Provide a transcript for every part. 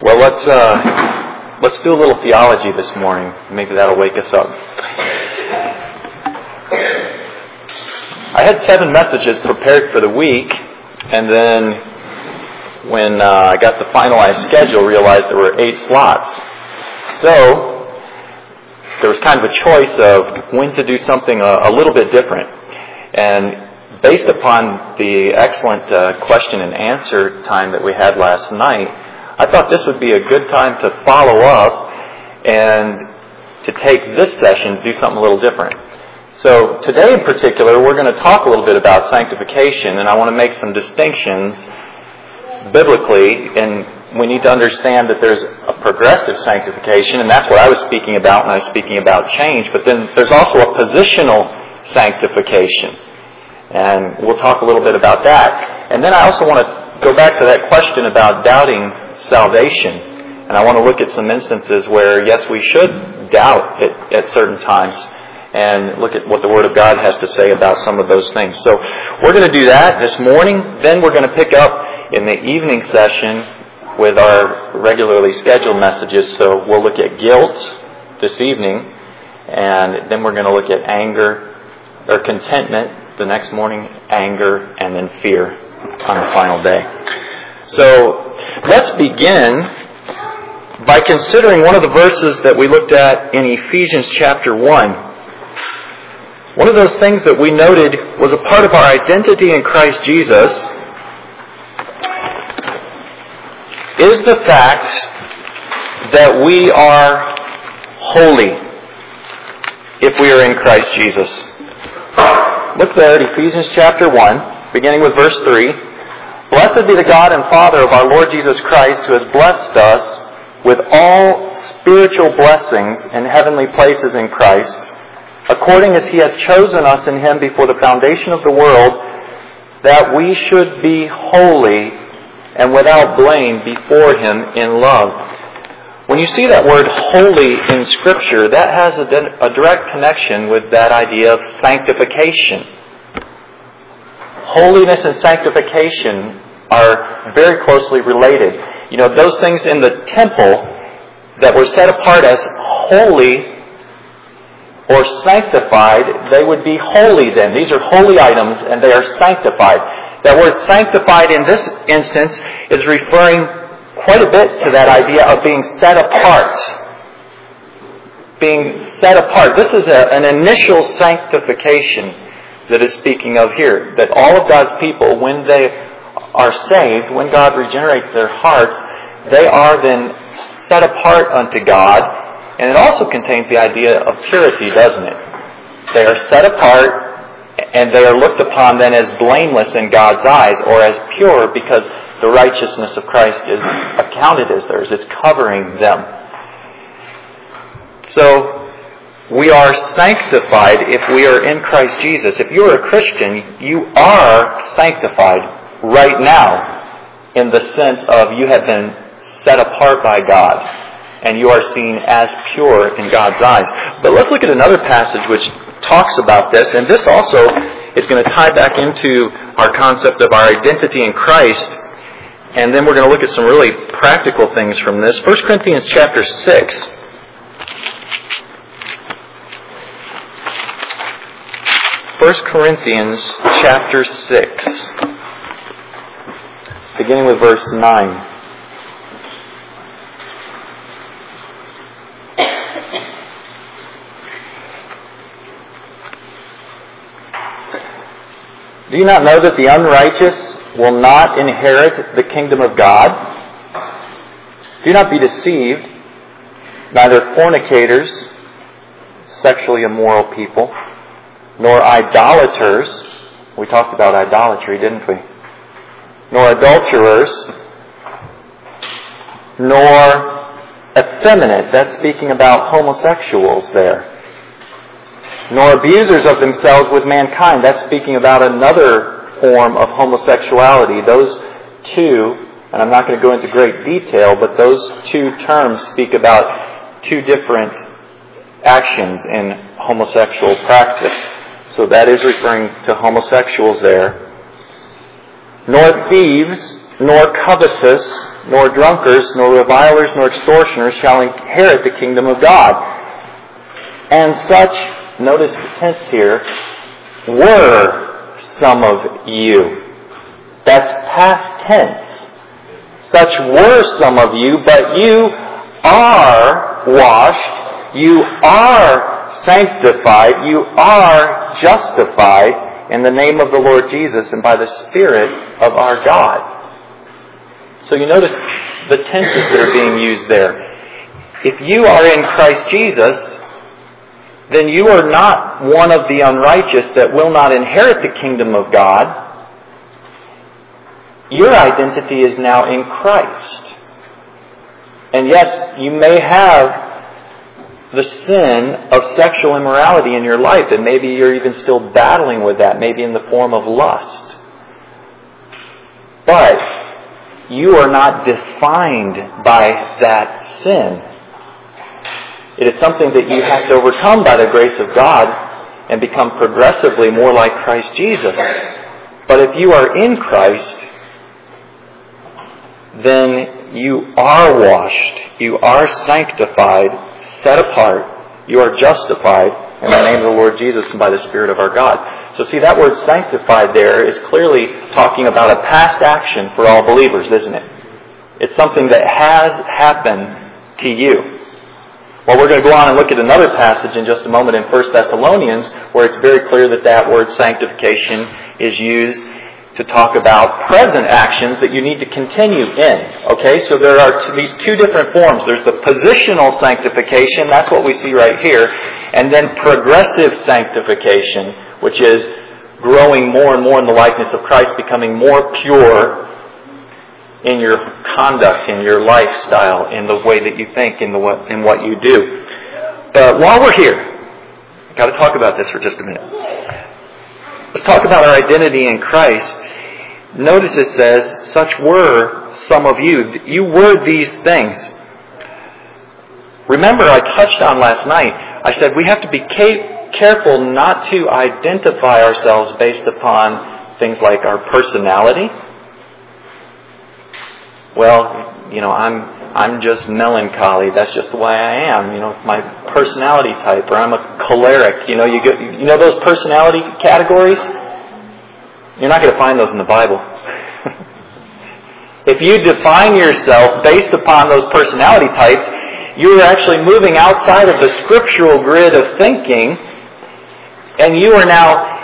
Well, let's uh, let's do a little theology this morning. Maybe that'll wake us up. I had seven messages prepared for the week, and then when uh, I got the finalized schedule, realized there were eight slots. So there was kind of a choice of when to do something a, a little bit different, and based upon the excellent uh, question and answer time that we had last night. I thought this would be a good time to follow up and to take this session to do something a little different. So today in particular, we're going to talk a little bit about sanctification, and I want to make some distinctions biblically, and we need to understand that there's a progressive sanctification, and that's what I was speaking about when I was speaking about change, but then there's also a positional sanctification. And we'll talk a little bit about that. And then I also want to go back to that question about doubting salvation. And I want to look at some instances where, yes, we should doubt it at certain times and look at what the Word of God has to say about some of those things. So we're going to do that this morning. Then we're going to pick up in the evening session with our regularly scheduled messages. So we'll look at guilt this evening, and then we're going to look at anger or contentment the next morning, anger, and then fear on the final day. So Let's begin by considering one of the verses that we looked at in Ephesians chapter 1. One of those things that we noted was a part of our identity in Christ Jesus is the fact that we are holy if we are in Christ Jesus. Look there at Ephesians chapter 1, beginning with verse 3. Blessed be the God and Father of our Lord Jesus Christ, who has blessed us with all spiritual blessings in heavenly places in Christ, according as he hath chosen us in him before the foundation of the world, that we should be holy and without blame before him in love. When you see that word holy in Scripture, that has a, direct connection with that idea of sanctification holiness and sanctification are very closely related. You know, those things in the temple that were set apart as holy or sanctified, they would be holy then. These are holy items and they are sanctified. That word sanctified in this instance is referring quite a bit to that idea of being set apart. Being set apart. This is a, an initial sanctification that is speaking of here. That all of God's people, when they are saved, when God regenerates their hearts, they are then set apart unto God. And it also contains the idea of purity, doesn't it? They are set apart and they are looked upon then as blameless in God's eyes or as pure because the righteousness of Christ is accounted as theirs. It's covering them. So we are sanctified if we are in Christ Jesus. If you're a Christian, you are sanctified right now in the sense of you have been set apart by God and you are seen as pure in God's eyes. But let's look at another passage which talks about this, and this also is going to tie back into our concept of our identity in Christ. And then we're going to look at some really practical things from this. 1 Corinthians chapter 6. 1 Corinthians chapter 6, beginning with verse 9. Do you not know that the unrighteous will not inherit the kingdom of God? Do not be deceived, neither fornicators, sexually immoral people, nor idolaters. We talked about idolatry, didn't we? Nor adulterers, nor effeminate. That's speaking about homosexuals there. Nor abusers of themselves with mankind. That's speaking about another form of homosexuality. Those two, and I'm not going to go into great detail, but those two terms speak about two different actions in homosexual practice. So that is referring to homosexuals there. Nor thieves, nor covetous, nor drunkards, nor revilers, nor extortioners shall inherit the kingdom of God. And such, notice the tense here, were some of you. That's past tense. Such were some of you, but you are washed, you are sanctified, you are justified in the name of the Lord Jesus and by the Spirit of our God. So you notice the tenses that are being used there. If you are in Christ Jesus, then you are not one of the unrighteous that will not inherit the kingdom of God. Your identity is now in Christ. And yes, you may have the sin of sexual immorality in your life, and maybe you're even still battling with that, maybe in the form of lust. But you are not defined by that sin. It is something that you have to overcome by the grace of God and become progressively more like Christ Jesus. But if you are in Christ, then you are washed, you are sanctified, set apart, you are justified in the name of the Lord Jesus and by the Spirit of our God. So see, that word sanctified there is clearly talking about a past action for all believers, isn't it? It's something that has happened to you. Well, we're going to go on and look at another passage in just a moment in 1 Thessalonians where it's very clear that that word sanctification is used to talk about present actions that you need to continue in. Okay, so there are these two different forms. There's the positional sanctification, that's what we see right here, and then progressive sanctification, which is growing more and more in the likeness of Christ, becoming more pure in your conduct, in your lifestyle, in the way that you think, in, the, in what you do. But while we're here, I've got to talk about this for just a minute. Let's talk about our identity in Christ. Notice it says, such were some of you. You were these things. Remember, I touched on last night, I said we have to be careful not to identify ourselves based upon things like our personality. Well, you know, I'm I'm just melancholy. That's just the way I am. You know, my personality type, or I'm a choleric. You know, you get you know those personality categories. You're not going to find those in the Bible. if you define yourself based upon those personality types, you're actually moving outside of the scriptural grid of thinking and you are now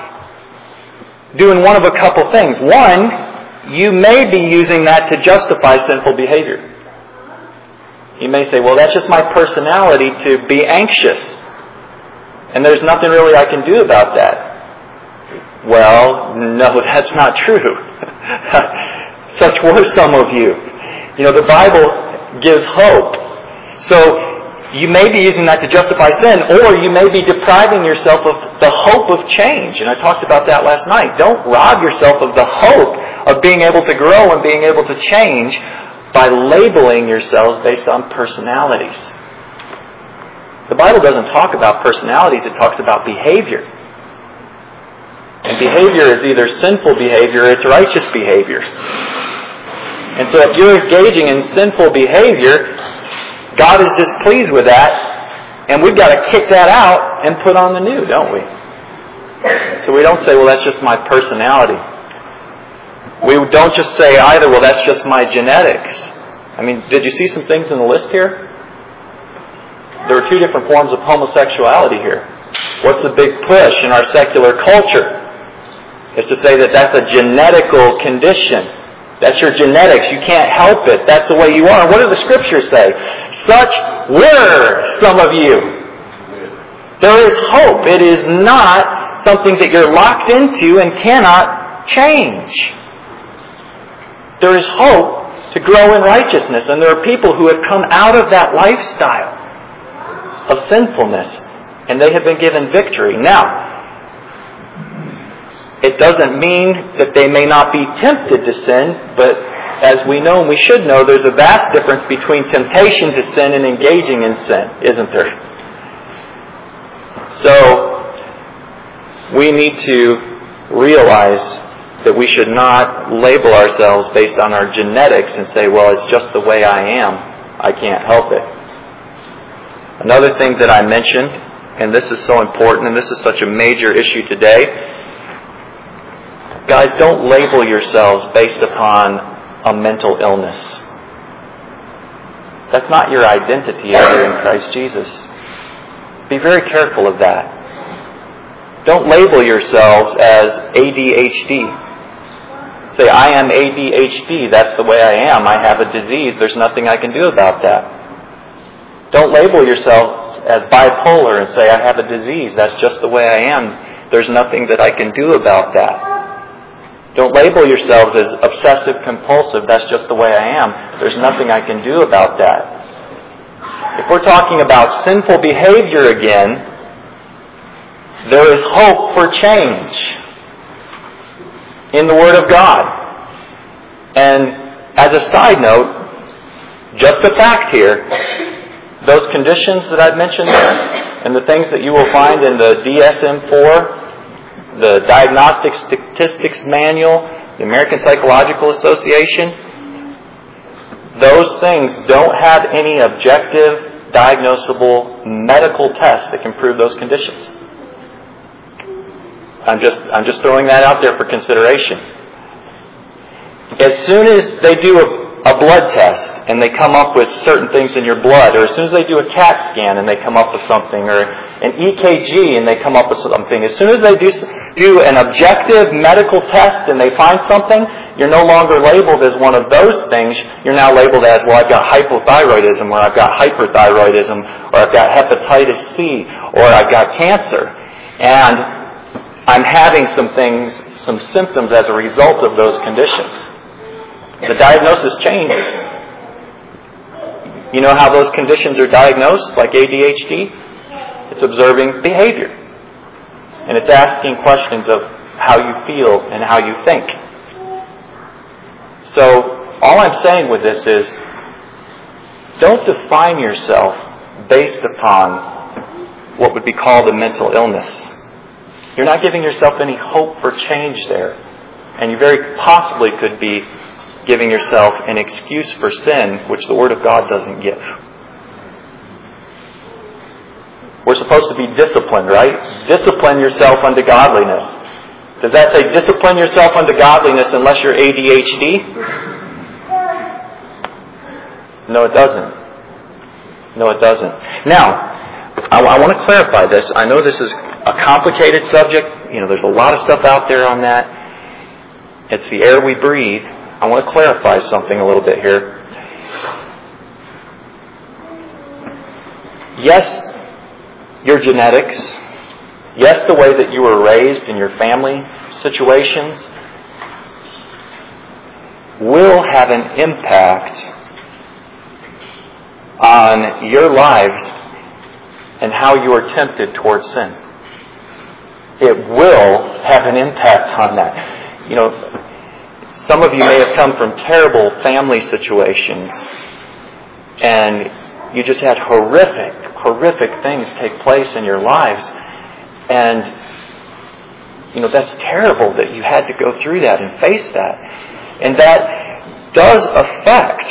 doing one of a couple things. One, you may be using that to justify sinful behavior. You may say, well, that's just my personality to be anxious. And there's nothing really I can do about that. Well, no, that's not true. Such were some of you. You know, the Bible gives hope. So you may be using that to justify sin, or you may be depriving yourself of the hope of change. And I talked about that last night. Don't rob yourself of the hope of being able to grow and being able to change by labeling yourselves based on personalities. The Bible doesn't talk about personalities, it talks about behavior. And behavior is either sinful behavior or it's righteous behavior. And so if you're engaging in sinful behavior, God is displeased with that, and we've got to kick that out and put on the new, don't we? So we don't say, well, that's just my personality. We don't just say either, well, that's just my genetics. I mean, did you see some things in the list here? There are two different forms of homosexuality here. What's the big push in our secular culture? Is to say that that's a genetical condition. That's your genetics. You can't help it. That's the way you are. What do the scriptures say? Such were some of you. There is hope. It is not something that you're locked into and cannot change. There is hope to grow in righteousness, and there are people who have come out of that lifestyle of sinfulness, and they have been given victory. Now, it doesn't mean that they may not be tempted to sin, but as we know and we should know, there's a vast difference between temptation to sin and engaging in sin, isn't there? So, we need to realize that we should not label ourselves based on our genetics and say, well, it's just the way I am. I can't help it. Another thing that I mentioned, and this is so important, and this is such a major issue today, guys, don't label yourselves based upon a mental illness. That's not your identity either in Christ Jesus. Be very careful of that. Don't label yourselves as ADHD. Say, I am ADHD. That's the way I am. I have a disease. There's nothing I can do about that. Don't label yourself as bipolar and say, I have a disease. That's just the way I am. There's nothing that I can do about that. Don't label yourselves as obsessive compulsive. That's just the way I am. There's nothing I can do about that. If we're talking about sinful behavior again, there is hope for change in the Word of God. And as a side note, just a fact here, those conditions that I've mentioned there, and the things that you will find in the DSM 4, the Diagnostic Statistics Manual, the American Psychological Association, those things don't have any objective, diagnosable medical tests that can prove those conditions. I'm just, I'm just throwing that out there for consideration. As soon as they do a, a blood test and they come up with certain things in your blood, or as soon as they do a CAT scan and they come up with something, or an EKG and they come up with something, as soon as they do, do an objective medical test and they find something, you're no longer labeled as one of those things. You're now labeled as, well, I've got hypothyroidism, or I've got hyperthyroidism, or I've got hepatitis C, or I've got cancer. And I'm having some things, some symptoms as a result of those conditions. The diagnosis changes. You know how those conditions are diagnosed, like ADHD? It's observing behavior. And it's asking questions of how you feel and how you think. So, all I'm saying with this is don't define yourself based upon what would be called a mental illness. You're not giving yourself any hope for change there. And you very possibly could be giving yourself an excuse for sin, which the Word of God doesn't give. We're supposed to be disciplined, right? Discipline yourself unto godliness. Does that say discipline yourself unto godliness unless you're ADHD? No, it doesn't. No, it doesn't. Now, I, I want to clarify this. I know this is a complicated subject. You know, there's a lot of stuff out there on that. It's the air we breathe. I want to clarify something a little bit here. Yes, your genetics. Yes, the way that you were raised in your family situations will have an impact on your lives and how you are tempted towards sin it will have an impact on that. You know, some of you may have come from terrible family situations and you just had horrific, horrific things take place in your lives. And, you know, that's terrible that you had to go through that and face that. And that does affect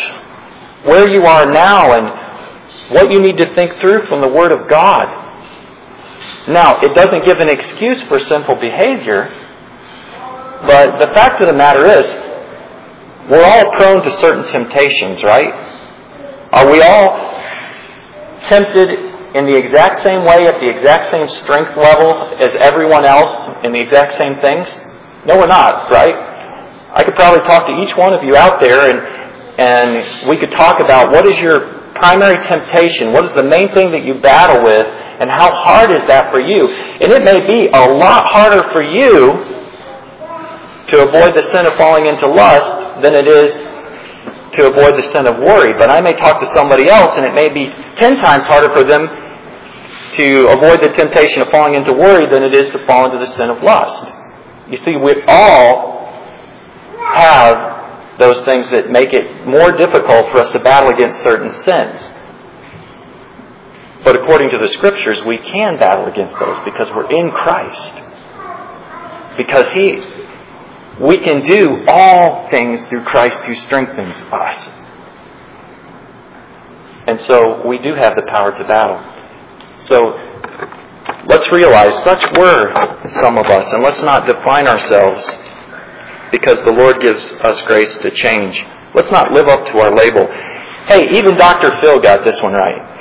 where you are now and what you need to think through from the Word of God. Now, it doesn't give an excuse for sinful behavior, but the fact of the matter is, we're all prone to certain temptations, right? Are we all tempted in the exact same way, at the exact same strength level as everyone else in the exact same things? No, we're not, right? I could probably talk to each one of you out there and, and we could talk about what is your primary temptation? What is the main thing that you battle with and how hard is that for you? And it may be a lot harder for you to avoid the sin of falling into lust than it is to avoid the sin of worry. But I may talk to somebody else and it may be ten times harder for them to avoid the temptation of falling into worry than it is to fall into the sin of lust. You see, we all have those things that make it more difficult for us to battle against certain sins. But according to the scriptures, we can battle against those because we're in Christ. Because He, we can do all things through Christ who strengthens us. And so we do have the power to battle. So let's realize such were some of us, and let's not define ourselves because the Lord gives us grace to change. Let's not live up to our label. Hey, even Dr. Phil got this one right.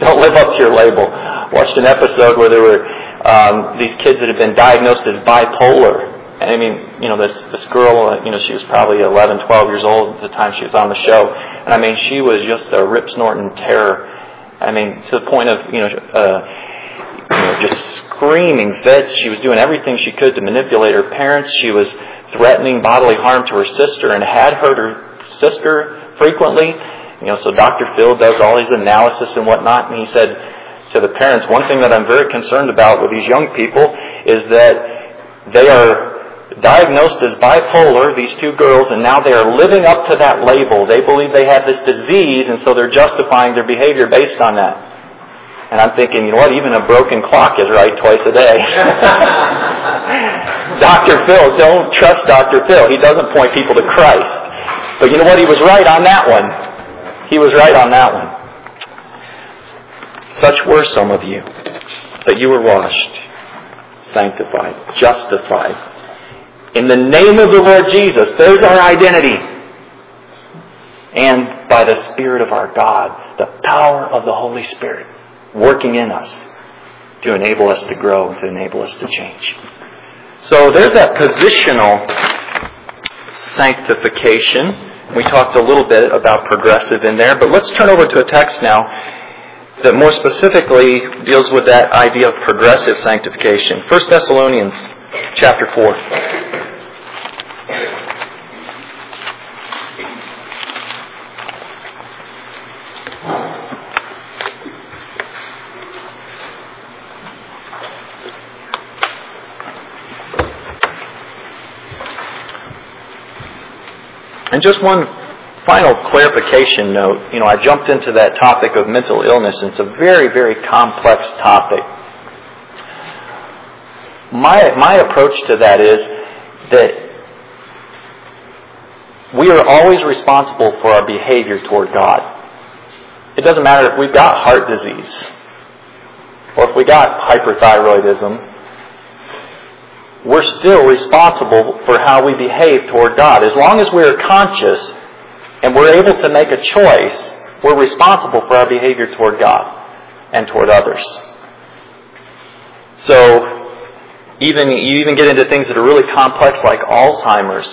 Don't live up to your label. Watched an episode where there were um, these kids that had been diagnosed as bipolar. And I mean, you know, this this girl, uh, you know, she was probably 11, 12 years old at the time she was on the show, and I mean, she was just a rip snorting terror. I mean, to the point of you know, uh, you know, just screaming fits. She was doing everything she could to manipulate her parents. She was threatening bodily harm to her sister and had hurt her sister frequently. You know, so Dr. Phil does all his analysis and whatnot, and he said to the parents, one thing that I'm very concerned about with these young people is that they are diagnosed as bipolar, these two girls, and now they are living up to that label. They believe they have this disease, and so they're justifying their behavior based on that. And I'm thinking, you know what, even a broken clock is right twice a day. Dr. Phil, don't trust Dr. Phil. He doesn't point people to Christ. But you know what, he was right on that one. He was right on that one. Such were some of you, but you were washed, sanctified, justified, in the name of the Lord Jesus. There's our identity. And by the Spirit of our God, the power of the Holy Spirit working in us to enable us to grow and to enable us to change. So there's that positional sanctification. We talked a little bit about progressive in there, but let's turn over to a text now that more specifically deals with that idea of progressive sanctification. 1 Thessalonians chapter 4. And just one final clarification note. You know, I jumped into that topic of mental illness, and it's a very, very complex topic. My, my approach to that is that we are always responsible for our behavior toward God. It doesn't matter if we've got heart disease or if we got hyperthyroidism we're still responsible for how we behave toward God. As long as we're conscious and we're able to make a choice, we're responsible for our behavior toward God and toward others. So, even you even get into things that are really complex like Alzheimer's.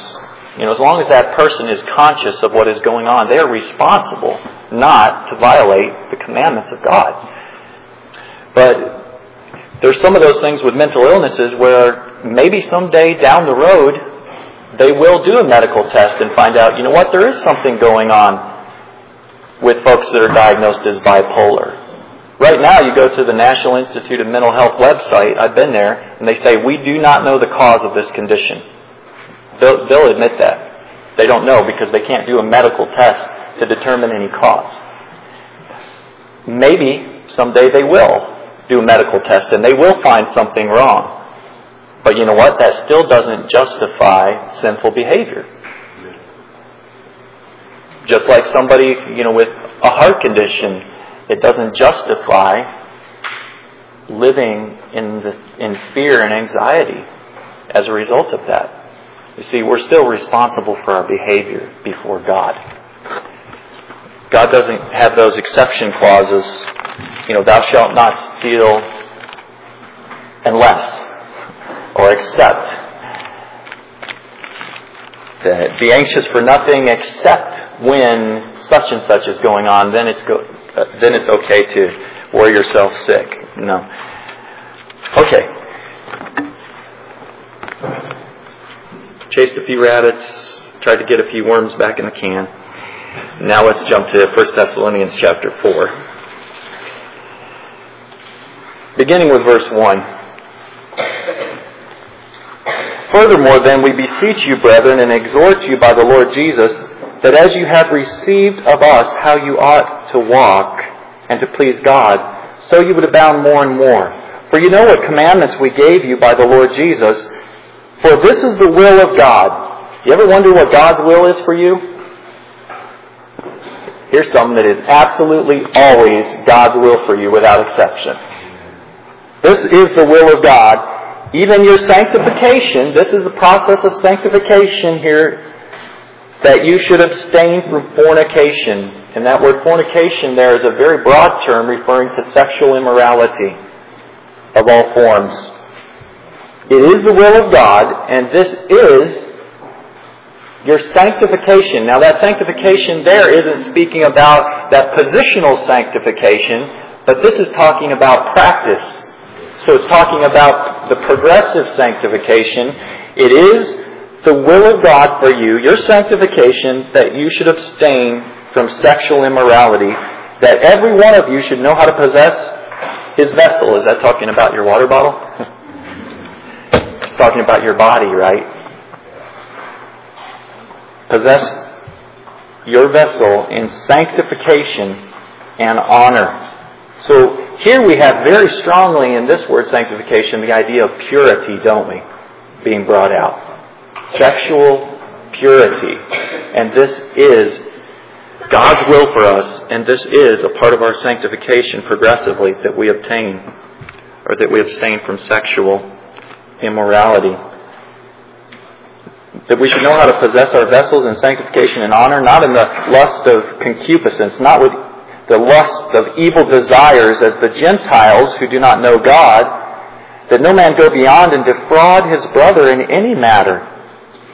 You know, as long as that person is conscious of what is going on, they are responsible not to violate the commandments of God. But there's some of those things with mental illnesses where maybe someday down the road they will do a medical test and find out, you know what, there is something going on with folks that are diagnosed as bipolar. Right now, you go to the National Institute of Mental Health website, I've been there, and they say, we do not know the cause of this condition. They'll, they'll admit that. They don't know because they can't do a medical test to determine any cause. Maybe someday they will do a medical test and they will find something wrong. But you know what? That still doesn't justify sinful behavior. Just like somebody, you know, with a heart condition, it doesn't justify living in the, in fear and anxiety as a result of that. You see, we're still responsible for our behavior before God. God doesn't have those exception clauses you know, thou shalt not steal unless or that be anxious for nothing except when such and such is going on, then it's go, uh, then it's okay to worry yourself sick. No. Okay. Chased a few rabbits, tried to get a few worms back in the can. Now let's jump to 1 Thessalonians chapter 4 beginning with verse 1. Furthermore, then, we beseech you, brethren, and exhort you by the Lord Jesus, that as you have received of us how you ought to walk and to please God, so you would abound more and more. For you know what commandments we gave you by the Lord Jesus, For this is the will of God. You ever wonder what God's will is for you? Here's something that is absolutely always God's will for you without exception. This is the will of God. Even your sanctification, this is the process of sanctification here, that you should abstain from fornication. And that word fornication there is a very broad term referring to sexual immorality of all forms. It is the will of God, and this is your sanctification. Now, that sanctification there isn't speaking about that positional sanctification, but this is talking about practice. So it's talking about the progressive sanctification. It is the will of God for you, your sanctification, that you should abstain from sexual immorality, that every one of you should know how to possess his vessel. Is that talking about your water bottle? it's talking about your body, right? possess your vessel in sanctification and honor. So here we have very strongly in this word sanctification the idea of purity, don't we? Being brought out. Sexual purity. And this is God's will for us, and this is a part of our sanctification progressively that we obtain, or that we abstain from sexual immorality that we should know how to possess our vessels in sanctification and honor, not in the lust of concupiscence, not with the lust of evil desires as the Gentiles who do not know God, that no man go beyond and defraud his brother in any matter,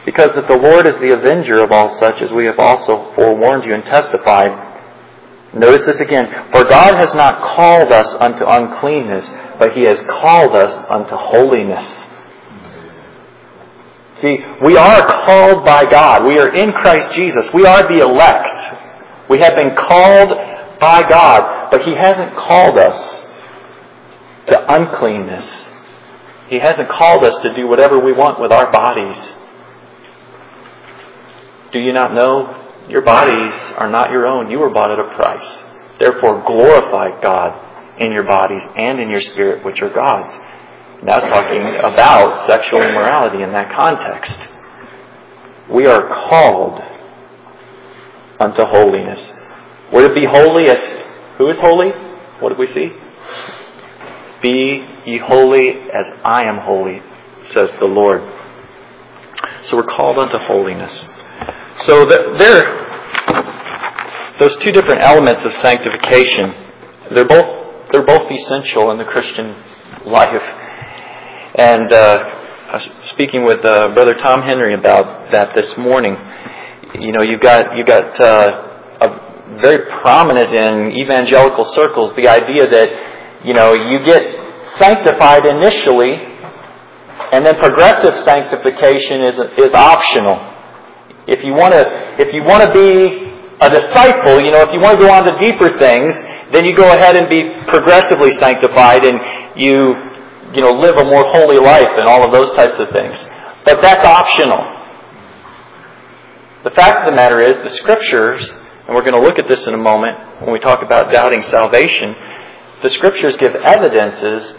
because that the Lord is the avenger of all such, as we have also forewarned you and testified. Notice this again. For God has not called us unto uncleanness, but He has called us unto holiness. See, we are called by God. We are in Christ Jesus. We are the elect. We have been called by God, but He hasn't called us to uncleanness. He hasn't called us to do whatever we want with our bodies. Do you not know your bodies are not your own? You were bought at a price. Therefore, glorify God in your bodies and in your spirit, which are God's. That's talking about sexual immorality in that context. We are called unto holiness. We're to be holy as who is holy? What did we see? Be ye holy as I am holy, says the Lord. So we're called unto holiness. So there, those two different elements of sanctification, they're both they're both essential in the Christian life. And uh, speaking with uh, Brother Tom Henry about that this morning. You know, you got you got uh, very prominent in evangelical circles the idea that you know you get sanctified initially, and then progressive sanctification is is optional. If you want to if you want to be a disciple, you know, if you want to go on to deeper things, then you go ahead and be progressively sanctified, and you you know, live a more holy life and all of those types of things. But that's optional. The fact of the matter is, the scriptures, and we're going to look at this in a moment when we talk about doubting salvation, the scriptures give evidences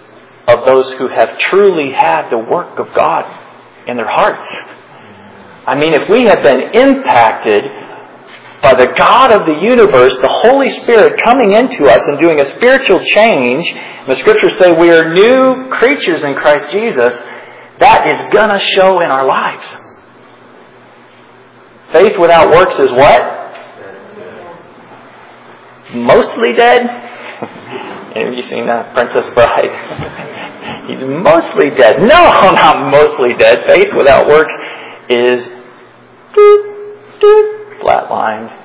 of those who have truly had the work of God in their hearts. I mean, if we have been impacted by the God of the universe, the Holy Spirit coming into us and doing a spiritual change, the scriptures say we are new creatures in Christ Jesus, that is going to show in our lives. Faith without works is what? Mostly dead. Have you seen that Princess Bride? He's mostly dead. No, not mostly dead. Faith without works is flatlined.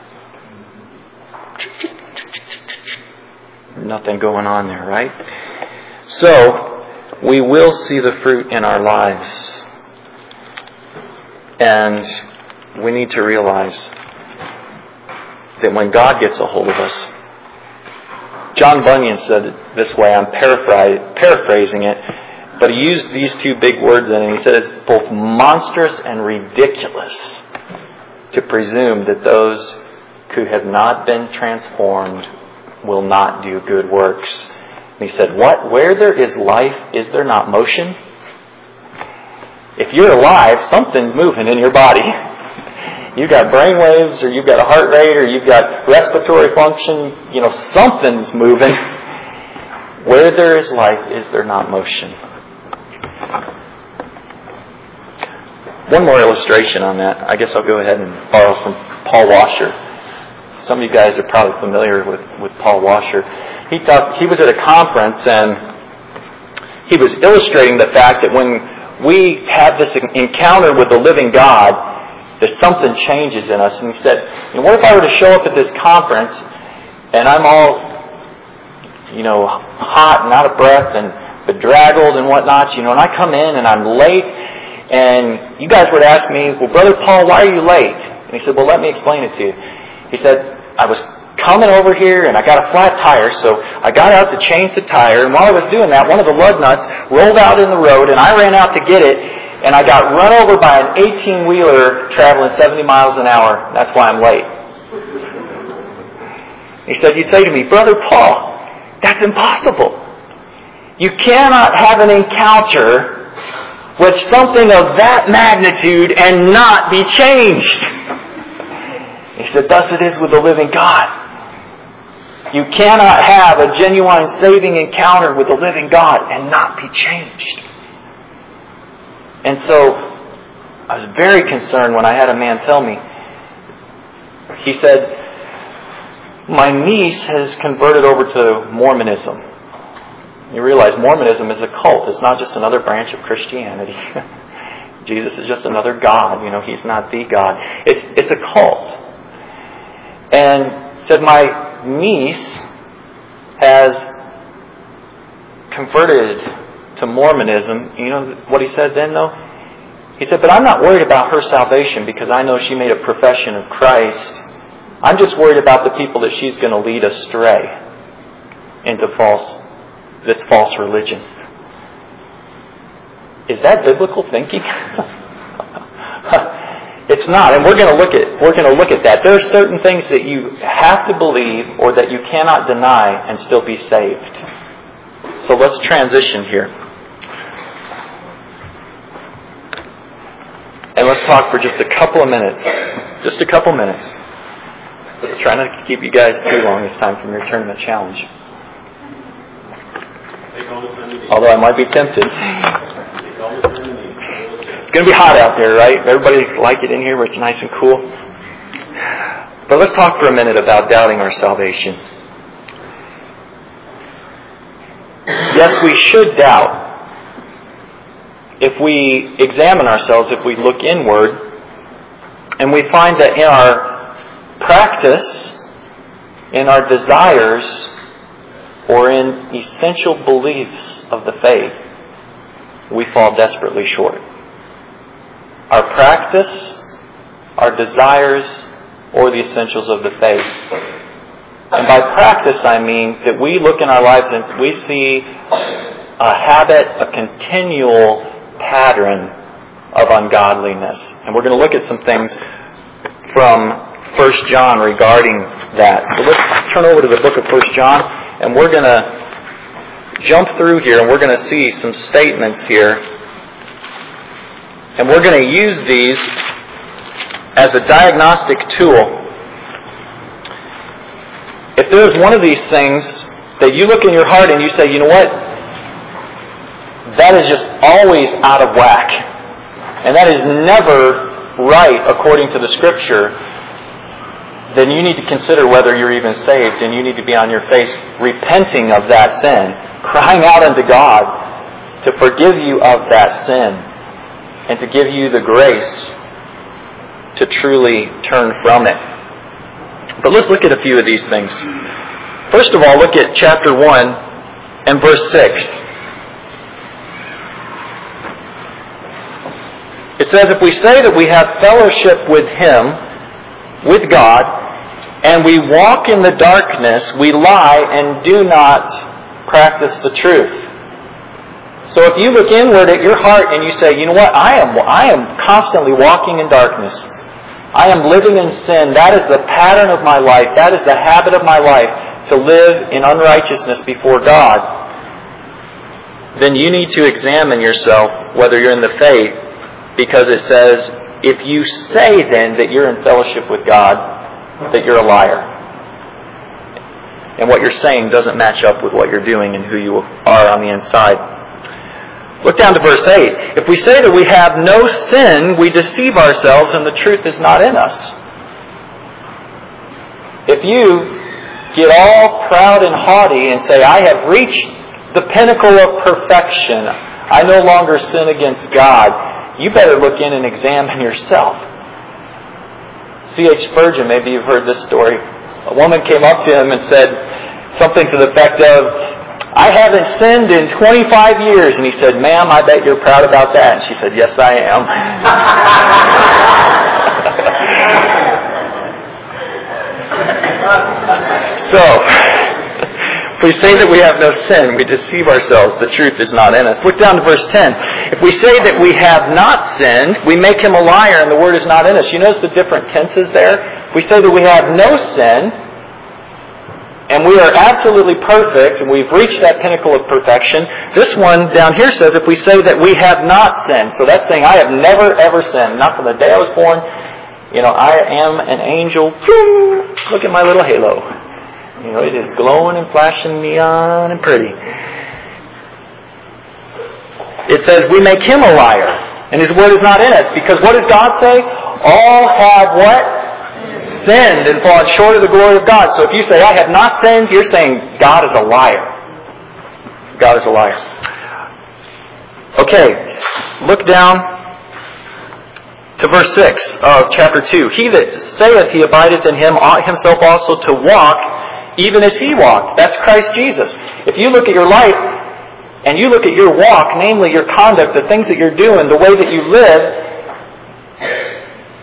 Nothing going on there, right? So, we will see the fruit in our lives. And we need to realize that when God gets a hold of us, John Bunyan said it this way, I'm paraphrasing it, but he used these two big words in it. He said it's both monstrous and ridiculous to presume that those who have not been transformed will not do good works. And he said, What? Where there is life, is there not motion? if you're alive, something's moving in your body. You've got brain waves, or you've got a heart rate, or you've got respiratory function. You know, something's moving. Where there is life, is there not motion? One more illustration on that. I guess I'll go ahead and borrow from Paul Washer. Some of you guys are probably familiar with, with Paul Washer. He thought he was at a conference and he was illustrating the fact that when we have this encounter with the living God, that something changes in us. And he said, you know, what if I were to show up at this conference and I'm all, you know, hot and out of breath and bedraggled and whatnot, you know, and I come in and I'm late and you guys would ask me, well, Brother Paul, why are you late? And he said, well, let me explain it to you. He said, I was coming over here and I got a flat tire, so I got out to change the tire, and while I was doing that, one of the lug nuts rolled out in the road, and I ran out to get it, and I got run over by an 18 wheeler traveling 70 miles an hour. That's why I'm late. He said, You'd say to me, Brother Paul, that's impossible. You cannot have an encounter with something of that magnitude and not be changed. He said, Thus it is with the living God. You cannot have a genuine saving encounter with the living God and not be changed. And so I was very concerned when I had a man tell me, he said, My niece has converted over to Mormonism. You realize Mormonism is a cult. It's not just another branch of Christianity. Jesus is just another God. You know, He's not the God. It's, it's a cult. And said, My niece has converted to Mormonism. You know what he said then, though? He said, But I'm not worried about her salvation because I know she made a profession of Christ. I'm just worried about the people that she's going to lead astray into false, this false religion. Is that biblical thinking? it's not, and we're going to look at we're going to look at that. There are certain things that you have to believe or that you cannot deny and still be saved. So let's transition here. And let's talk for just a couple of minutes. Just a couple minutes. Try not to keep you guys too long this time from your tournament challenge. Although I might be tempted. It's going to be hot out there, right? Everybody like it in here where it's nice and cool? But let's talk for a minute about doubting our salvation. Yes, we should doubt if we examine ourselves, if we look inward, and we find that in our practice, in our desires, or in essential beliefs of the faith, we fall desperately short. Our practice, our desires, or the essentials of the faith. And by practice, I mean that we look in our lives and we see a habit, a continual pattern of ungodliness. And we're going to look at some things from 1 John regarding that. So let's turn over to the book of 1 John, and we're going to jump through here, and we're going to see some statements here. And we're going to use these as a diagnostic tool. If there's one of these things that you look in your heart and you say, you know what? That is just always out of whack. And that is never right according to the Scripture. Then you need to consider whether you're even saved and you need to be on your face repenting of that sin, crying out unto God to forgive you of that sin and to give you the grace to truly turn from it. But let's look at a few of these things. First of all, look at chapter 1 and verse 6. It says, If we say that we have fellowship with Him, with God, and we walk in the darkness, we lie and do not practice the truth. So if you look inward at your heart and you say, you know what, I am, I am constantly walking in darkness. I am living in sin. That is the pattern of my life. That is the habit of my life to live in unrighteousness before God. Then you need to examine yourself whether you're in the faith because it says, if you say then that you're in fellowship with God, that you're a liar. And what you're saying doesn't match up with what you're doing and who you are on the inside. Look down to verse 8. If we say that we have no sin, we deceive ourselves and the truth is not in us. If you get all proud and haughty and say, I have reached the pinnacle of perfection, I no longer sin against God, you better look in and examine yourself. C.H. Spurgeon, maybe you've heard this story. A woman came up to him and said something to the effect of, I haven't sinned in 25 years. And he said, Ma'am, I bet you're proud about that. And she said, Yes, I am. so, if we say that we have no sin, we deceive ourselves. The truth is not in us. Look down to verse 10. If we say that we have not sinned, we make him a liar and the word is not in us. You notice the different tenses there? If we say that we have no sin, and we are absolutely perfect, and we've reached that pinnacle of perfection. This one down here says if we say that we have not sinned, so that's saying I have never ever sinned, not from the day I was born. You know, I am an angel. Look at my little halo. You know, it is glowing and flashing neon and pretty. It says we make him a liar, and his word is not in us. Because what does God say? All have what? sinned and fallen short of the glory of God. So if you say, I have not sinned, you're saying God is a liar. God is a liar. Okay, look down to verse 6 of chapter 2. He that saith he abideth in him ought himself also to walk even as he walked. That's Christ Jesus. If you look at your life and you look at your walk, namely your conduct, the things that you're doing, the way that you live,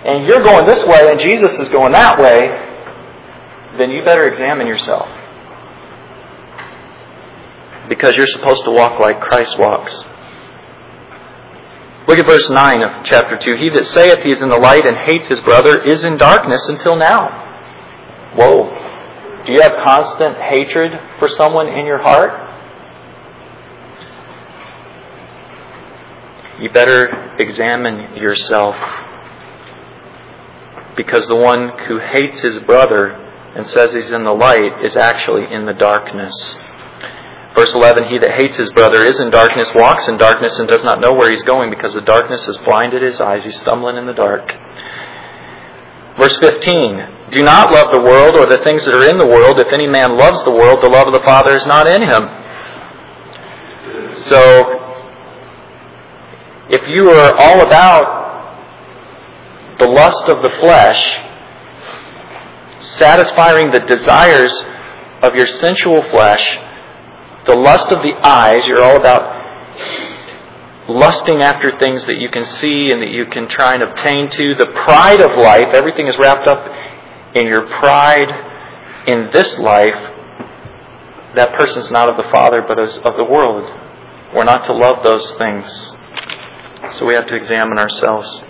and you're going this way and Jesus is going that way, then you better examine yourself. Because you're supposed to walk like Christ walks. Look at verse 9 of chapter 2. He that saith he is in the light and hates his brother is in darkness until now. Whoa. Do you have constant hatred for someone in your heart? You better examine yourself because the one who hates his brother and says he's in the light is actually in the darkness. Verse 11, he that hates his brother is in darkness, walks in darkness, and does not know where he's going because the darkness has blinded his eyes. He's stumbling in the dark. Verse 15, do not love the world or the things that are in the world. If any man loves the world, the love of the Father is not in him. So, if you are all about the lust of the flesh, satisfying the desires of your sensual flesh, the lust of the eyes, you're all about lusting after things that you can see and that you can try and obtain to. The pride of life, everything is wrapped up in your pride in this life. That person's not of the Father, but of the world. We're not to love those things. So we have to examine ourselves.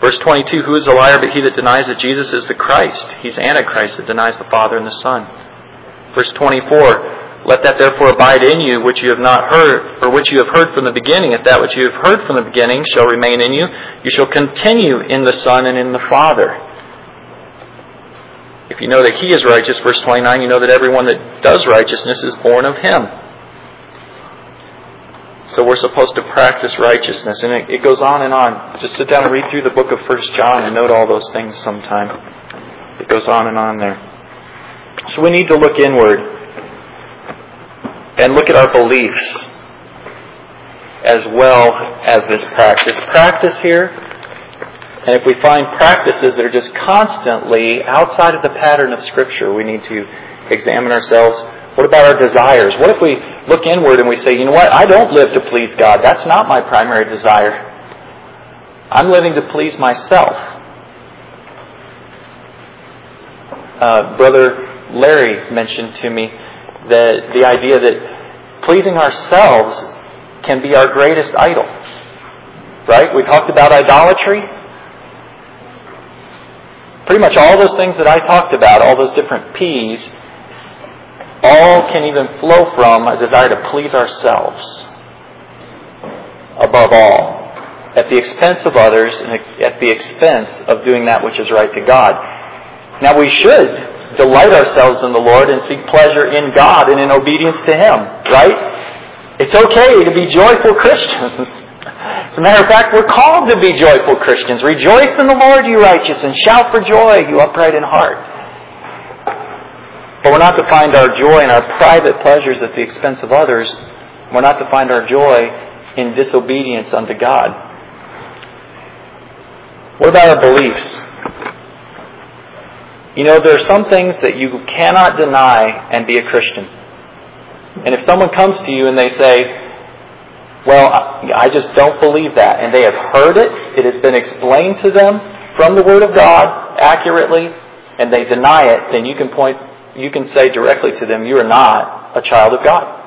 Verse 22, who is a liar but he that denies that Jesus is the Christ? He's Antichrist that denies the Father and the Son. Verse 24, let that therefore abide in you which you have not heard, or which you have heard from the beginning. If that which you have heard from the beginning shall remain in you, you shall continue in the Son and in the Father. If you know that He is righteous, verse 29, you know that everyone that does righteousness is born of Him. So we're supposed to practice righteousness. And it, it, goes on and on. Just sit down and read through the book of First John and note all those things sometime. It goes on and on there. So we need to look inward and look at our beliefs as well as this practice. Practice here, and if we find practices that are just constantly outside of the pattern of Scripture, we need to examine ourselves. What about our desires? What if we look inward and we say, you know what, I don't live to please God. That's not my primary desire. I'm living to please myself. Uh, Brother Larry mentioned to me that the idea that pleasing ourselves can be our greatest idol. Right? We talked about idolatry. Pretty much all those things that I talked about, all those different P's, all can even flow from a desire to please ourselves above all. at the expense of others and at the expense of doing that which is right to God. Now we should delight ourselves in the Lord and seek pleasure in God and in obedience to Him, right? It's okay to be joyful Christians. As a matter of fact, we're called to be joyful Christians. Rejoice in the Lord, you righteous, and shout for joy, you upright in heart. But we're not to find our joy in our private pleasures at the expense of others. We're not to find our joy in disobedience unto God. What about our beliefs? You know, there are some things that you cannot deny and be a Christian. And if someone comes to you and they say, well, I just don't believe that, and they have heard it, it has been explained to them from the Word of God accurately, and they deny it, then you can point you can say directly to them, You are not a child of God.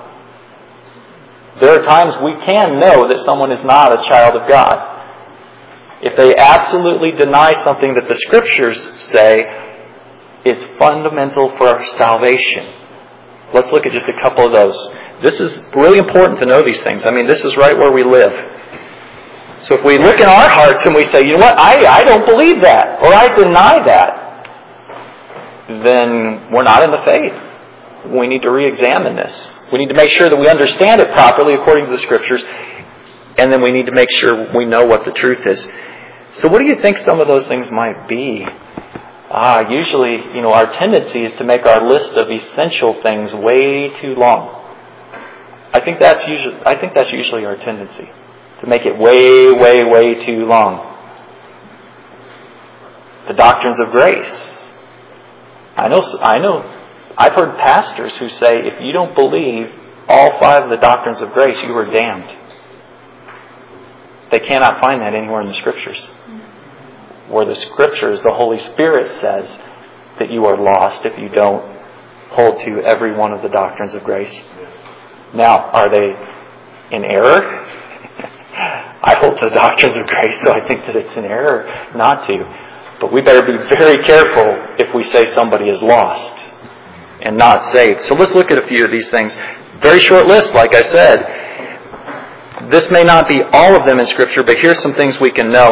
There are times we can know that someone is not a child of God. If they absolutely deny something that the Scriptures say is fundamental for our salvation. Let's look at just a couple of those. This is really important to know these things. I mean, this is right where we live. So if we look in our hearts and we say, you know what, I, I don't believe that, or I deny that, then we're not in the faith. We need to re examine this. We need to make sure that we understand it properly according to the Scriptures, and then we need to make sure we know what the truth is. So, what do you think some of those things might be? Ah, usually, you know, our tendency is to make our list of essential things way too long. I think that's usually, I think that's usually our tendency to make it way, way, way too long. The doctrines of grace. I know, I know, I've heard pastors who say, if you don't believe all five of the doctrines of grace, you are damned. They cannot find that anywhere in the Scriptures. Where the Scriptures, the Holy Spirit says that you are lost if you don't hold to every one of the doctrines of grace. Now, are they in error? I hold to the doctrines of grace, so I think that it's an error not to. But we better be very careful if we say somebody is lost and not saved. So let's look at a few of these things. Very short list, like I said. This may not be all of them in Scripture, but here's some things we can know.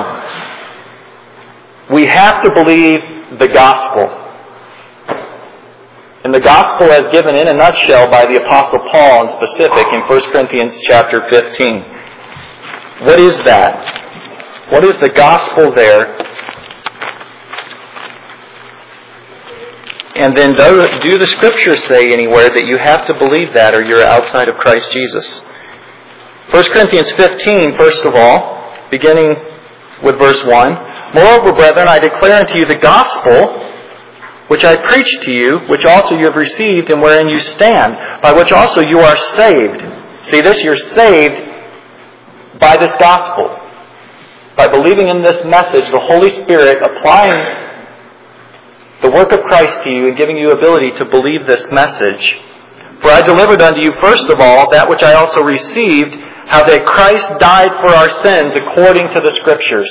We have to believe the gospel. And the gospel as given in a nutshell by the apostle Paul in specific in 1 Corinthians chapter 15. What is that? What is the gospel there? And then do, do the scriptures say anywhere that you have to believe that or you're outside of Christ Jesus? 1 Corinthians 15, first of all, beginning with verse 1. Moreover, brethren, I declare unto you the gospel which I preached to you, which also you have received and wherein you stand, by which also you are saved. See this? You're saved by this gospel. By believing in this message, the Holy Spirit applying the work of Christ to you and giving you ability to believe this message. For I delivered unto you first of all that which I also received, how that Christ died for our sins according to the Scriptures.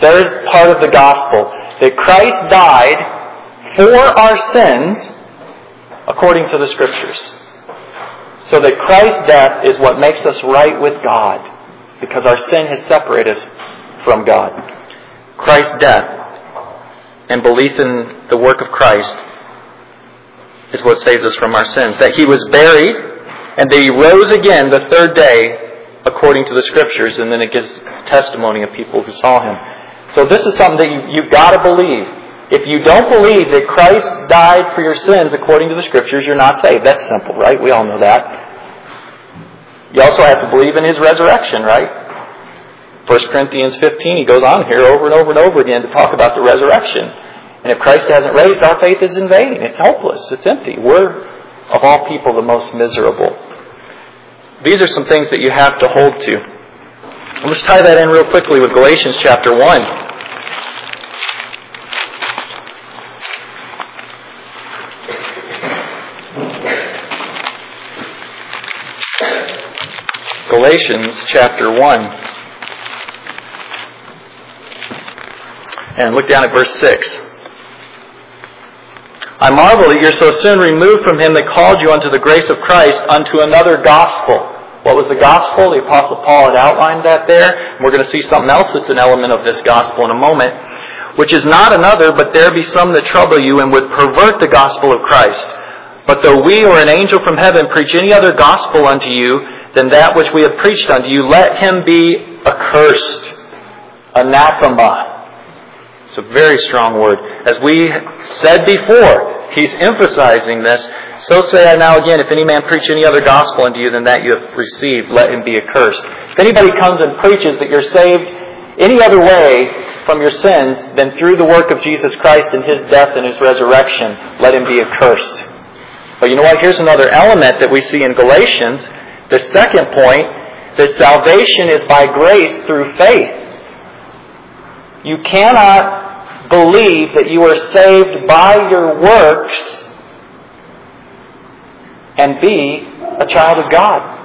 That is part of the gospel that Christ died for our sins according to the Scriptures. So that Christ's death is what makes us right with God because our sin has separated us from God. Christ's death and belief in the work of Christ is what saves us from our sins. That he was buried and he rose again the third day according to the scriptures, and then it gives testimony of people who saw him. So this is something that you, you've got to believe. If you don't believe that Christ died for your sins according to the scriptures, you're not saved. That's simple, right? We all know that. You also have to believe in his resurrection, right? 1 Corinthians 15, he goes on here over and over and over again to talk about the resurrection. And if Christ hasn't raised, our faith is in vain. It's hopeless. It's empty. We're, of all people, the most miserable. These are some things that you have to hold to. let's tie that in real quickly with Galatians chapter 1. Galatians chapter 1. And look down at verse 6. I marvel that you're so soon removed from him that called you unto the grace of Christ unto another gospel. What was the gospel? The Apostle Paul had outlined that there. We're going to see something else that's an element of this gospel in a moment, which is not another, but there be some that trouble you and would pervert the gospel of Christ. But though we or an angel from heaven preach any other gospel unto you than that which we have preached unto you, let him be accursed. Anathema. It's a very strong word. As we said before, he's emphasizing this. So say I now again, if any man preach any other gospel unto you than that you have received, let him be accursed. If anybody comes and preaches that you're saved any other way from your sins than through the work of Jesus Christ and his death and his resurrection, let him be accursed. But you know what? Here's another element that we see in Galatians. The second point, that salvation is by grace through faith. You cannot believe that you are saved by your works and be a child of God.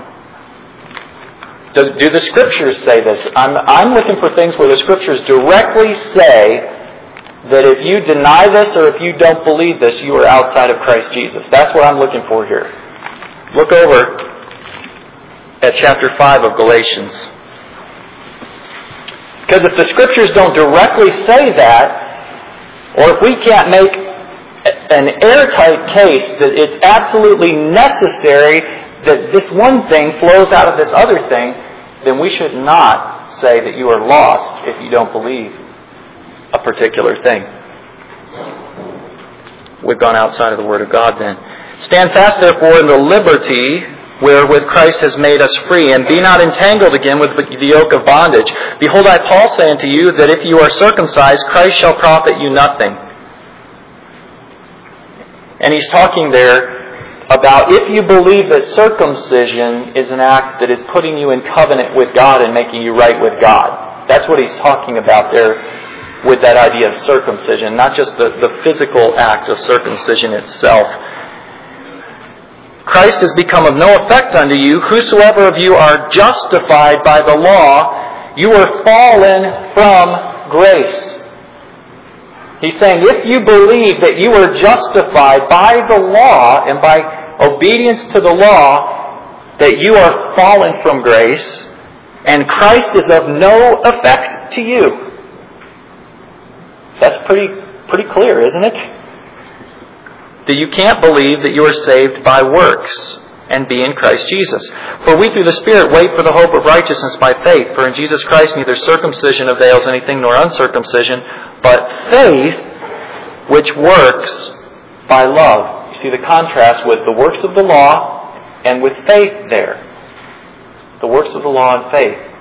Do, do, the scriptures say this? I'm, I'm looking for things where the scriptures directly say that if you deny this or if you don't believe this, you are outside of Christ Jesus. That's what I'm looking for here. Look over at chapter 5 of Galatians. Because if the scriptures don't directly say that, or if we can't make an airtight case that it's absolutely necessary that this one thing flows out of this other thing, then we should not say that you are lost if you don't believe a particular thing. We've gone outside of the Word of God then. Stand fast, therefore, in the liberty wherewith Christ has made us free, and be not entangled again with the yoke of bondage. Behold, I, Paul, say unto you that if you are circumcised, Christ shall profit you nothing. And he's talking there about if you believe that circumcision is an act that is putting you in covenant with God and making you right with God. That's what he's talking about there with that idea of circumcision, not just the, the physical act of circumcision itself. Christ has become of no effect unto you. Whosoever of you are justified by the law, you are fallen from grace. He's saying if you believe that you are justified by the law and by obedience to the law, that you are fallen from grace, and Christ is of no effect to you. That's pretty, pretty clear, isn't it? That you can't believe that you are saved by works and be in Christ Jesus. For we through the Spirit wait for the hope of righteousness by faith. For in Jesus Christ neither circumcision avails anything nor uncircumcision, but faith which works by love. You see the contrast with the works of the law and with faith there. The works of the law and faith.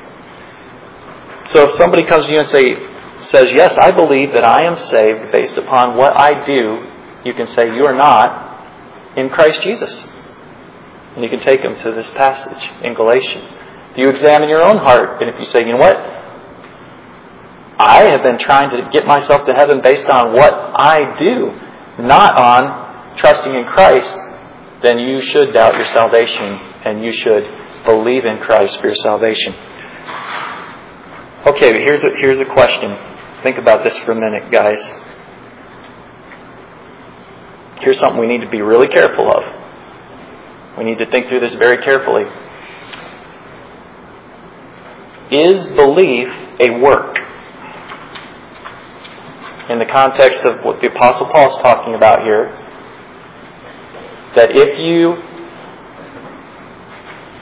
So if somebody comes to you and say, says, Yes, I believe that I am saved based upon what I do, you can say, You are not in Christ Jesus. And you can take them to this passage in Galatians. You examine your own heart, and if you say, You know what? I have been trying to get myself to heaven based on what I do, not on trusting in Christ, then you should doubt your salvation and you should believe in Christ for your salvation. Okay, here's a, here's a question. Think about this for a minute, guys. Here's something we need to be really careful of. We need to think through this very carefully. Is belief a work? in the context of what the Apostle Paul is talking about here, that if you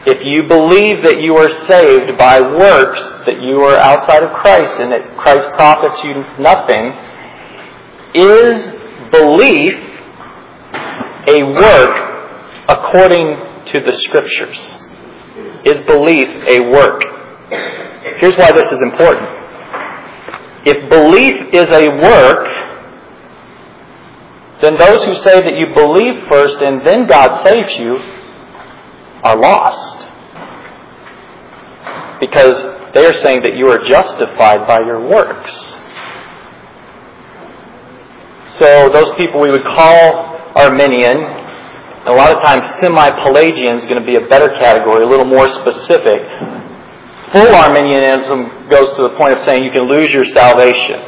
if you believe that you are saved by works, that you are outside of Christ and that Christ profits you nothing, is belief a work according to the Scriptures? Is belief a work? Here's why this is important. If belief is a work, then those who say that you believe first and then God saves you are lost. Because they are saying that you are justified by your works. So those people we would call Arminian, a lot of times semi-Pelagian is going to be a better category, a little more specific. Full Arminianism goes to the point of saying you can lose your salvation.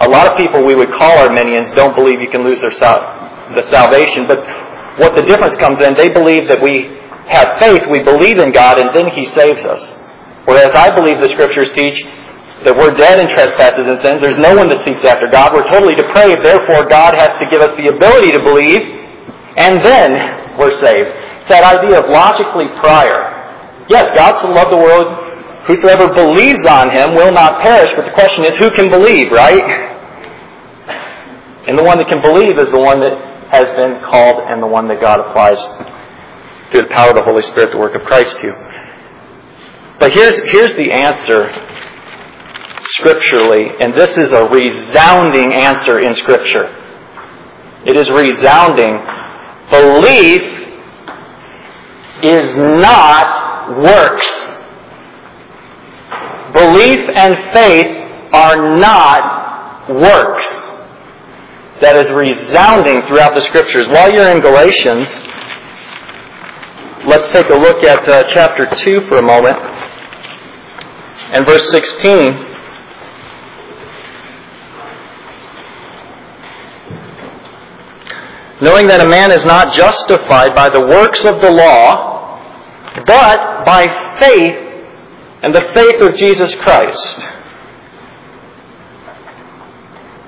A lot of people we would call Arminians don't believe you can lose their sal- the salvation, but what the difference comes in, they believe that we have faith, we believe in God, and then He saves us. Whereas I believe the Scriptures teach that we're dead in trespasses and sins. There's no one that seeks after God. We're totally depraved. Therefore, God has to give us the ability to believe, and then we're saved. It's that idea of logically prior. Yes, God so loved the world. Whosoever believes on him will not perish. But the question is, who can believe, right? And the one that can believe is the one that has been called and the one that God applies through the power of the Holy Spirit, the work of Christ to. But here's, here's the answer scripturally, and this is a resounding answer in Scripture. It is resounding. Belief is not works. Belief and faith are not works. That is resounding throughout the Scriptures. While you're in Galatians, let's take a look at uh, chapter 2 for a moment and verse 16. Knowing that a man is not justified by the works of the law, but by faith and the faith of Jesus Christ.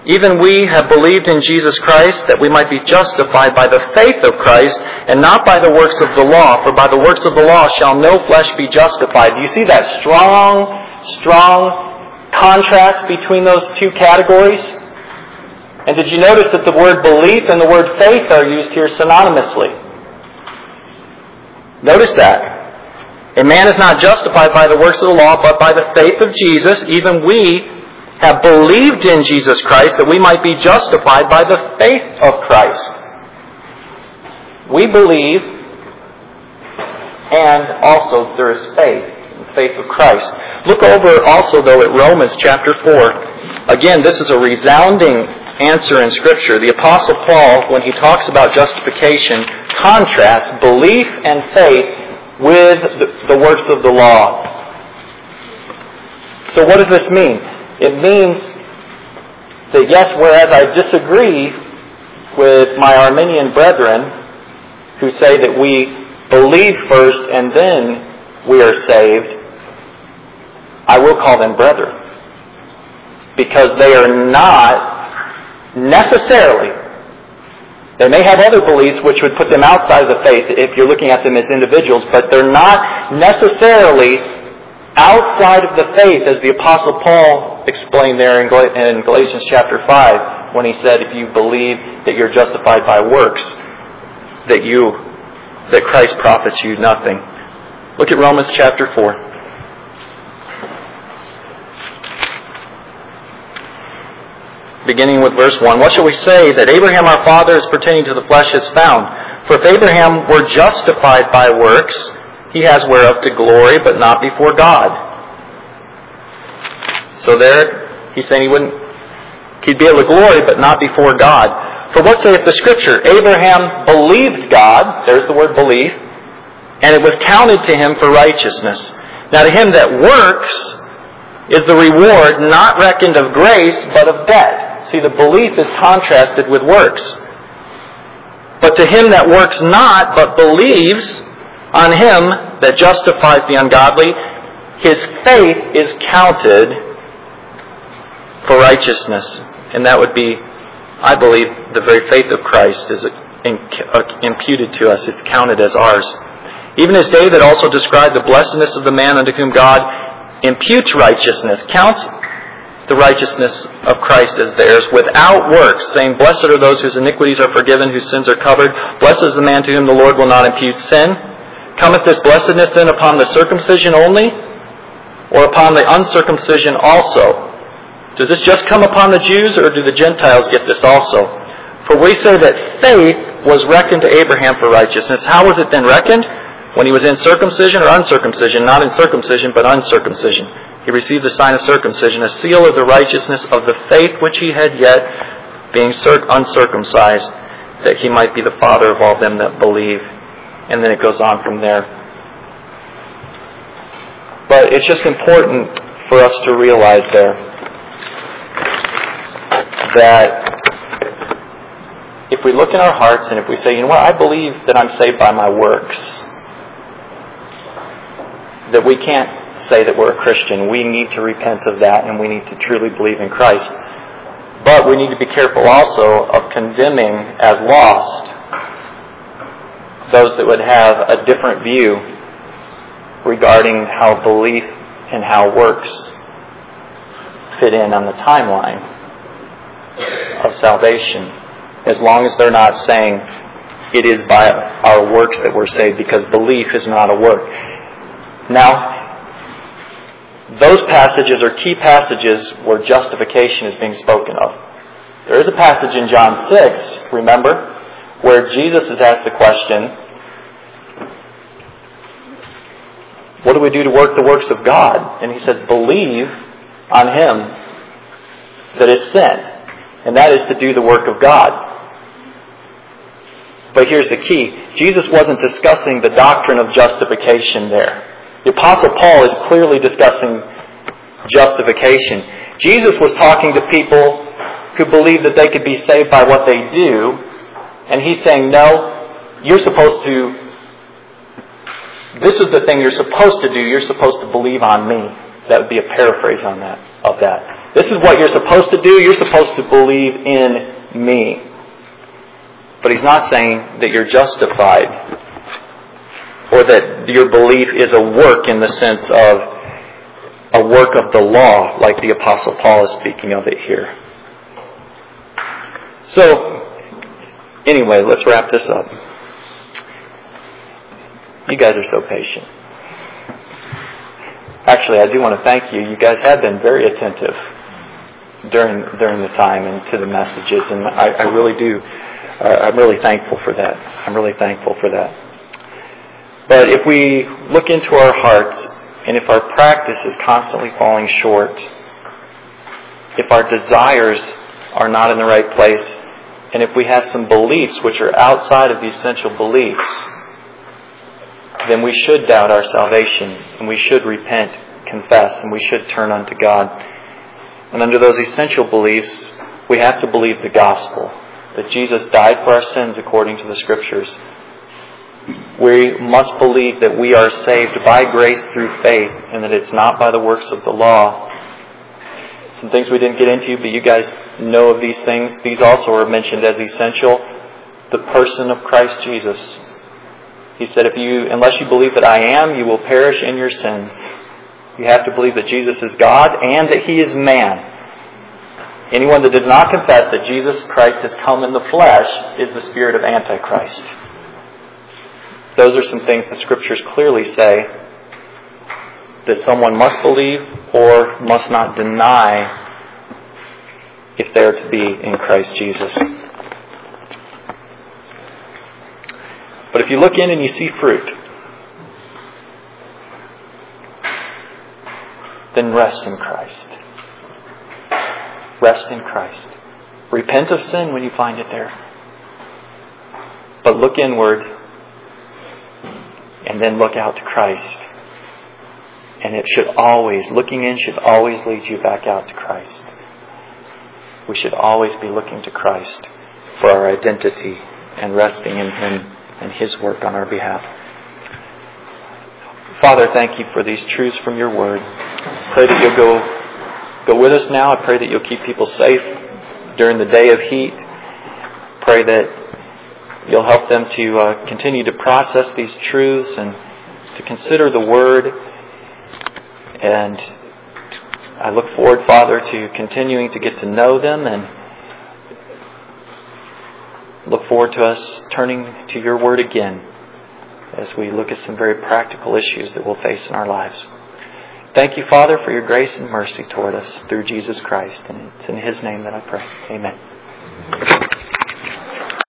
Even we have believed in Jesus Christ that we might be justified by the faith of Christ and not by the works of the law, for by the works of the law shall no flesh be justified. Do you see that strong, strong contrast between those two categories? And did you notice that the word belief and the word faith are used here synonymously? Notice that. A man is not justified by the works of the law, but by the faith of Jesus. Even we have believed in Jesus Christ that we might be justified by the faith of Christ. We believe, and also there is faith, the faith of Christ. Look over also, though, at Romans chapter 4. Again, this is a resounding answer in Scripture. The Apostle Paul, when he talks about justification, contrasts belief and faith with the works of the law. So what does this mean? It means that yes, whereas I disagree with my Arminian brethren who say that we believe first and then we are saved, I will call them brethren. Because they are not necessarily. They may have other beliefs which would put them outside of the faith if you're looking at them as individuals, but they're not necessarily outside of the faith as the Apostle Paul explained there in Galatians chapter 5 when he said, if you believe that you're justified by works, that you, that Christ profits you nothing. Look at Romans chapter 4. Beginning with verse 1. What shall we say that Abraham our father is pertaining to the flesh is found? For if Abraham were justified by works, he has whereof to glory, but not before God. So there, he's saying he wouldn't, he'd be able to glory, but not before God. For what saith the scripture? Abraham believed God, there's the word belief, and it was counted to him for righteousness. Now to him that works is the reward not reckoned of grace, but of debt. See, the belief is contrasted with works. But to him that works not, but believes on him that justifies the ungodly, his faith is counted for righteousness. And that would be, I believe, the very faith of Christ is imputed to us. It's counted as ours. Even as David also described the blessedness of the man unto whom God imputes righteousness, counts the righteousness of Christ as theirs without works, saying, Blessed are those whose iniquities are forgiven, whose sins are covered. Blessed is the man to whom the Lord will not impute sin. Cometh this blessedness then upon the circumcision only, or upon the uncircumcision also? Does this just come upon the Jews, or do the Gentiles get this also? For we say that faith was reckoned to Abraham for righteousness. How was it then reckoned? When he was in circumcision or uncircumcision? Not in circumcision, but uncircumcision. He received the sign of circumcision, a seal of the righteousness of the faith which he had yet, being uncircumcised, that he might be the father of all them that believe. And then it goes on from there. But it's just important for us to realize there that if we look in our hearts and if we say, you know what, I believe that I'm saved by my works, that we can't say that we're a Christian. We need to repent of that and we need to truly believe in Christ. But we need to be careful also of condemning as lost those that would have a different view regarding how belief and how works fit in on the timeline of salvation. As long as they're not saying it is by our works that we're saved, because belief is not a work. Now, those passages are key passages where justification is being spoken of. There is a passage in John 6, remember, where Jesus is asked the question, What do we do to work the works of God? And he says, Believe on him that is sent. And that is to do the work of God. But here's the key. Jesus wasn't discussing the doctrine of justification there. The apostle Paul is clearly discussing justification. Jesus was talking to people who believed that they could be saved by what they do, and he's saying, no, you're supposed to this is the thing you're supposed to do. You're supposed to believe on me. That would be a paraphrase on that of that. This is what you're supposed to do. You're supposed to believe in me. But he's not saying that you're justified or that your belief is a work in the sense of a work of the law, like the Apostle Paul is speaking of it here. So, anyway, let's wrap this up. You guys are so patient. Actually, I do want to thank you. You guys have been very attentive during during the time and to the messages, and I, I really do. Uh, I'm really thankful for that. I'm really thankful for that. But if we look into our hearts, and if our practice is constantly falling short, if our desires are not in the right place, and if we have some beliefs which are outside of the essential beliefs, then we should doubt our salvation and we should repent, confess, and we should turn unto God. And under those essential beliefs, we have to believe the gospel that Jesus died for our sins according to the scriptures. We must believe that we are saved by grace through faith and that it's not by the works of the law. Some things we didn't get into, but you guys know of these things. These also are mentioned as essential. The person of Christ Jesus he said, if you, unless you believe that I am, you will perish in your sins. You have to believe that Jesus is God and that He is man. Anyone that does not confess that Jesus Christ has come in the flesh is the spirit of Antichrist. Those are some things the scriptures clearly say that someone must believe or must not deny if they are to be in Christ Jesus. But if you look in and you see fruit, then rest in Christ. Rest in Christ. Repent of sin when you find it there. But look inward and then look out to Christ. And it should always, looking in should always lead you back out to Christ. We should always be looking to Christ for our identity and resting in Him and His work on our behalf. Father, thank you for these truths from your word. Pray that you'll go, go with us now. I pray that you'll keep people safe during the day of heat. Pray that you'll help them to uh, continue to process these truths and to consider the word. And I look forward, Father, to continuing to get to know them and look forward to us turning to your word again as we look at some very practical issues that we'll face in our lives. Thank you, Father, for your grace and mercy toward us through Jesus Christ. And it's in His name that I pray. Amen.